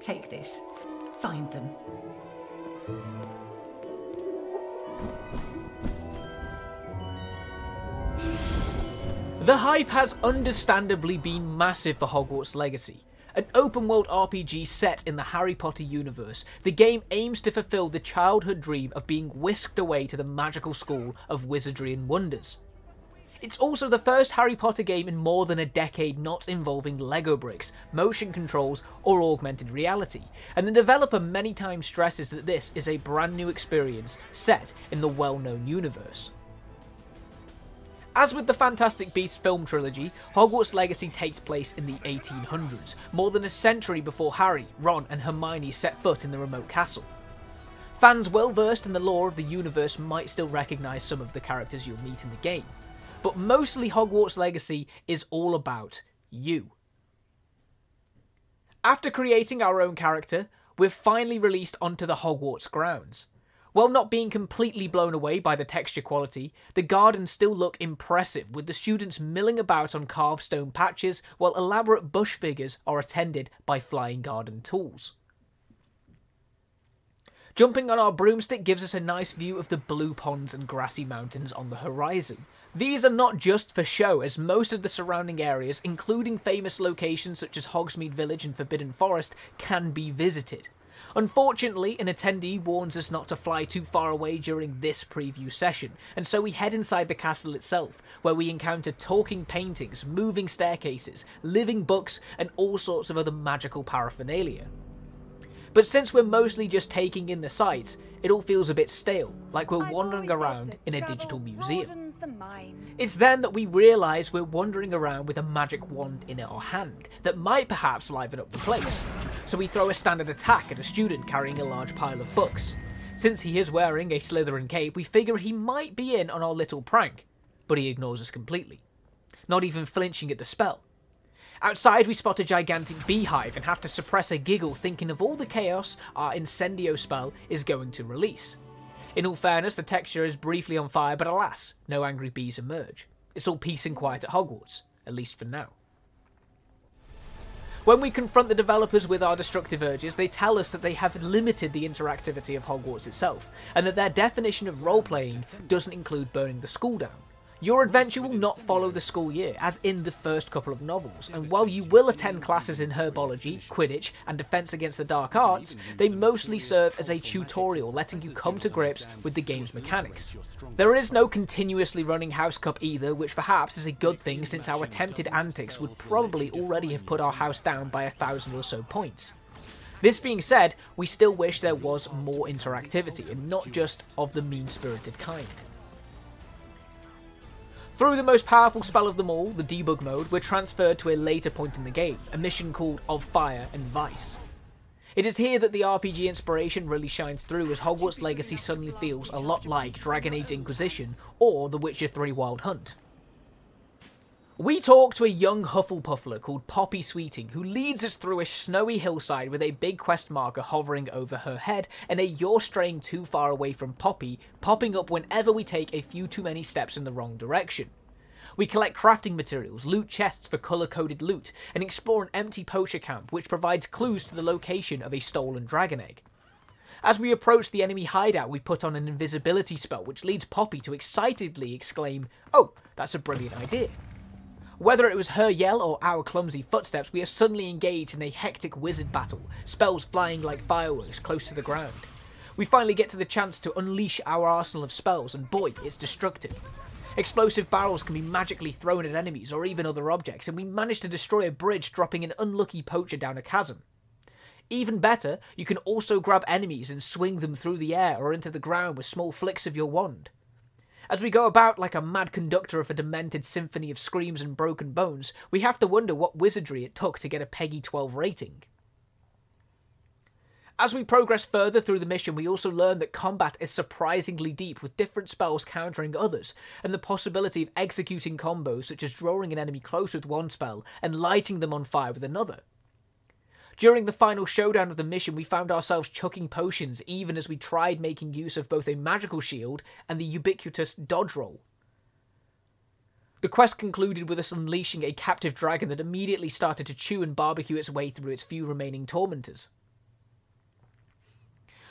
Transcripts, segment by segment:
Take this. Find them. The hype has understandably been massive for Hogwarts Legacy. An open world RPG set in the Harry Potter universe, the game aims to fulfill the childhood dream of being whisked away to the magical school of wizardry and wonders. It's also the first Harry Potter game in more than a decade not involving Lego bricks, motion controls, or augmented reality, and the developer many times stresses that this is a brand new experience set in the well known universe. As with the Fantastic Beasts film trilogy, Hogwarts Legacy takes place in the 1800s, more than a century before Harry, Ron, and Hermione set foot in the remote castle. Fans well versed in the lore of the universe might still recognise some of the characters you'll meet in the game, but mostly Hogwarts Legacy is all about you. After creating our own character, we're finally released onto the Hogwarts grounds. While not being completely blown away by the texture quality, the gardens still look impressive with the students milling about on carved stone patches while elaborate bush figures are attended by flying garden tools. Jumping on our broomstick gives us a nice view of the blue ponds and grassy mountains on the horizon. These are not just for show, as most of the surrounding areas, including famous locations such as Hogsmeade Village and Forbidden Forest, can be visited. Unfortunately, an attendee warns us not to fly too far away during this preview session, and so we head inside the castle itself, where we encounter talking paintings, moving staircases, living books, and all sorts of other magical paraphernalia. But since we're mostly just taking in the sights, it all feels a bit stale, like we're wandering around in a digital museum. It's then that we realise we're wandering around with a magic wand in our hand that might perhaps liven up the place. So we throw a standard attack at a student carrying a large pile of books. Since he is wearing a Slytherin cape, we figure he might be in on our little prank, but he ignores us completely, not even flinching at the spell. Outside, we spot a gigantic beehive and have to suppress a giggle thinking of all the chaos our incendio spell is going to release. In all fairness, the texture is briefly on fire, but alas, no angry bees emerge. It's all peace and quiet at Hogwarts, at least for now. When we confront the developers with our destructive urges, they tell us that they have limited the interactivity of Hogwarts itself, and that their definition of role playing doesn't include burning the school down. Your adventure will not follow the school year, as in the first couple of novels, and while you will attend classes in herbology, Quidditch, and Defense Against the Dark Arts, they mostly serve as a tutorial, letting you come to grips with the game's mechanics. There is no continuously running House Cup either, which perhaps is a good thing since our attempted antics would probably already have put our house down by a thousand or so points. This being said, we still wish there was more interactivity, and not just of the mean spirited kind. Through the most powerful spell of them all, the debug mode, we're transferred to a later point in the game, a mission called Of Fire and Vice. It is here that the RPG inspiration really shines through as Hogwarts Legacy suddenly feels a lot like Dragon Age Inquisition or The Witcher 3 Wild Hunt. We talk to a young Hufflepuffler called Poppy Sweeting, who leads us through a snowy hillside with a big quest marker hovering over her head and a you're straying too far away from Poppy popping up whenever we take a few too many steps in the wrong direction. We collect crafting materials, loot chests for colour coded loot, and explore an empty poacher camp which provides clues to the location of a stolen dragon egg. As we approach the enemy hideout, we put on an invisibility spell which leads Poppy to excitedly exclaim, Oh, that's a brilliant idea. Whether it was her yell or our clumsy footsteps, we are suddenly engaged in a hectic wizard battle, spells flying like fireworks close to the ground. We finally get to the chance to unleash our arsenal of spells, and boy, it's destructive. Explosive barrels can be magically thrown at enemies or even other objects, and we manage to destroy a bridge, dropping an unlucky poacher down a chasm. Even better, you can also grab enemies and swing them through the air or into the ground with small flicks of your wand. As we go about like a mad conductor of a demented symphony of screams and broken bones, we have to wonder what wizardry it took to get a PEGI 12 rating. As we progress further through the mission, we also learn that combat is surprisingly deep, with different spells countering others, and the possibility of executing combos such as drawing an enemy close with one spell and lighting them on fire with another. During the final showdown of the mission, we found ourselves chucking potions even as we tried making use of both a magical shield and the ubiquitous dodge roll. The quest concluded with us unleashing a captive dragon that immediately started to chew and barbecue its way through its few remaining tormentors.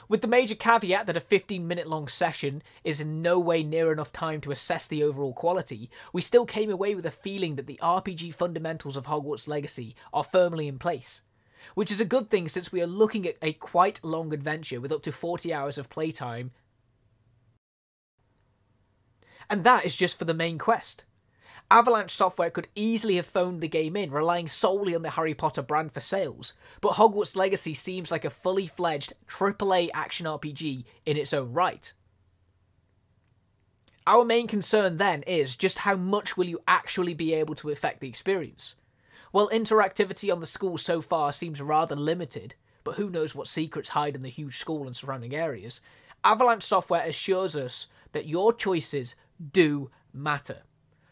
With the major caveat that a 15 minute long session is in no way near enough time to assess the overall quality, we still came away with a feeling that the RPG fundamentals of Hogwarts Legacy are firmly in place. Which is a good thing since we are looking at a quite long adventure with up to 40 hours of playtime. And that is just for the main quest. Avalanche Software could easily have phoned the game in, relying solely on the Harry Potter brand for sales, but Hogwarts Legacy seems like a fully fledged AAA action RPG in its own right. Our main concern then is just how much will you actually be able to affect the experience? While interactivity on the school so far seems rather limited, but who knows what secrets hide in the huge school and surrounding areas, Avalanche Software assures us that your choices do matter.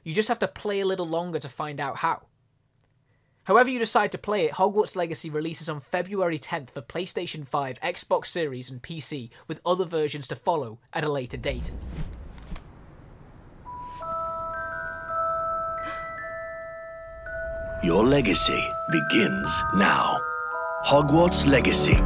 You just have to play a little longer to find out how. However, you decide to play it, Hogwarts Legacy releases on February 10th for PlayStation 5, Xbox Series, and PC, with other versions to follow at a later date. Your legacy begins now. Hogwarts Legacy.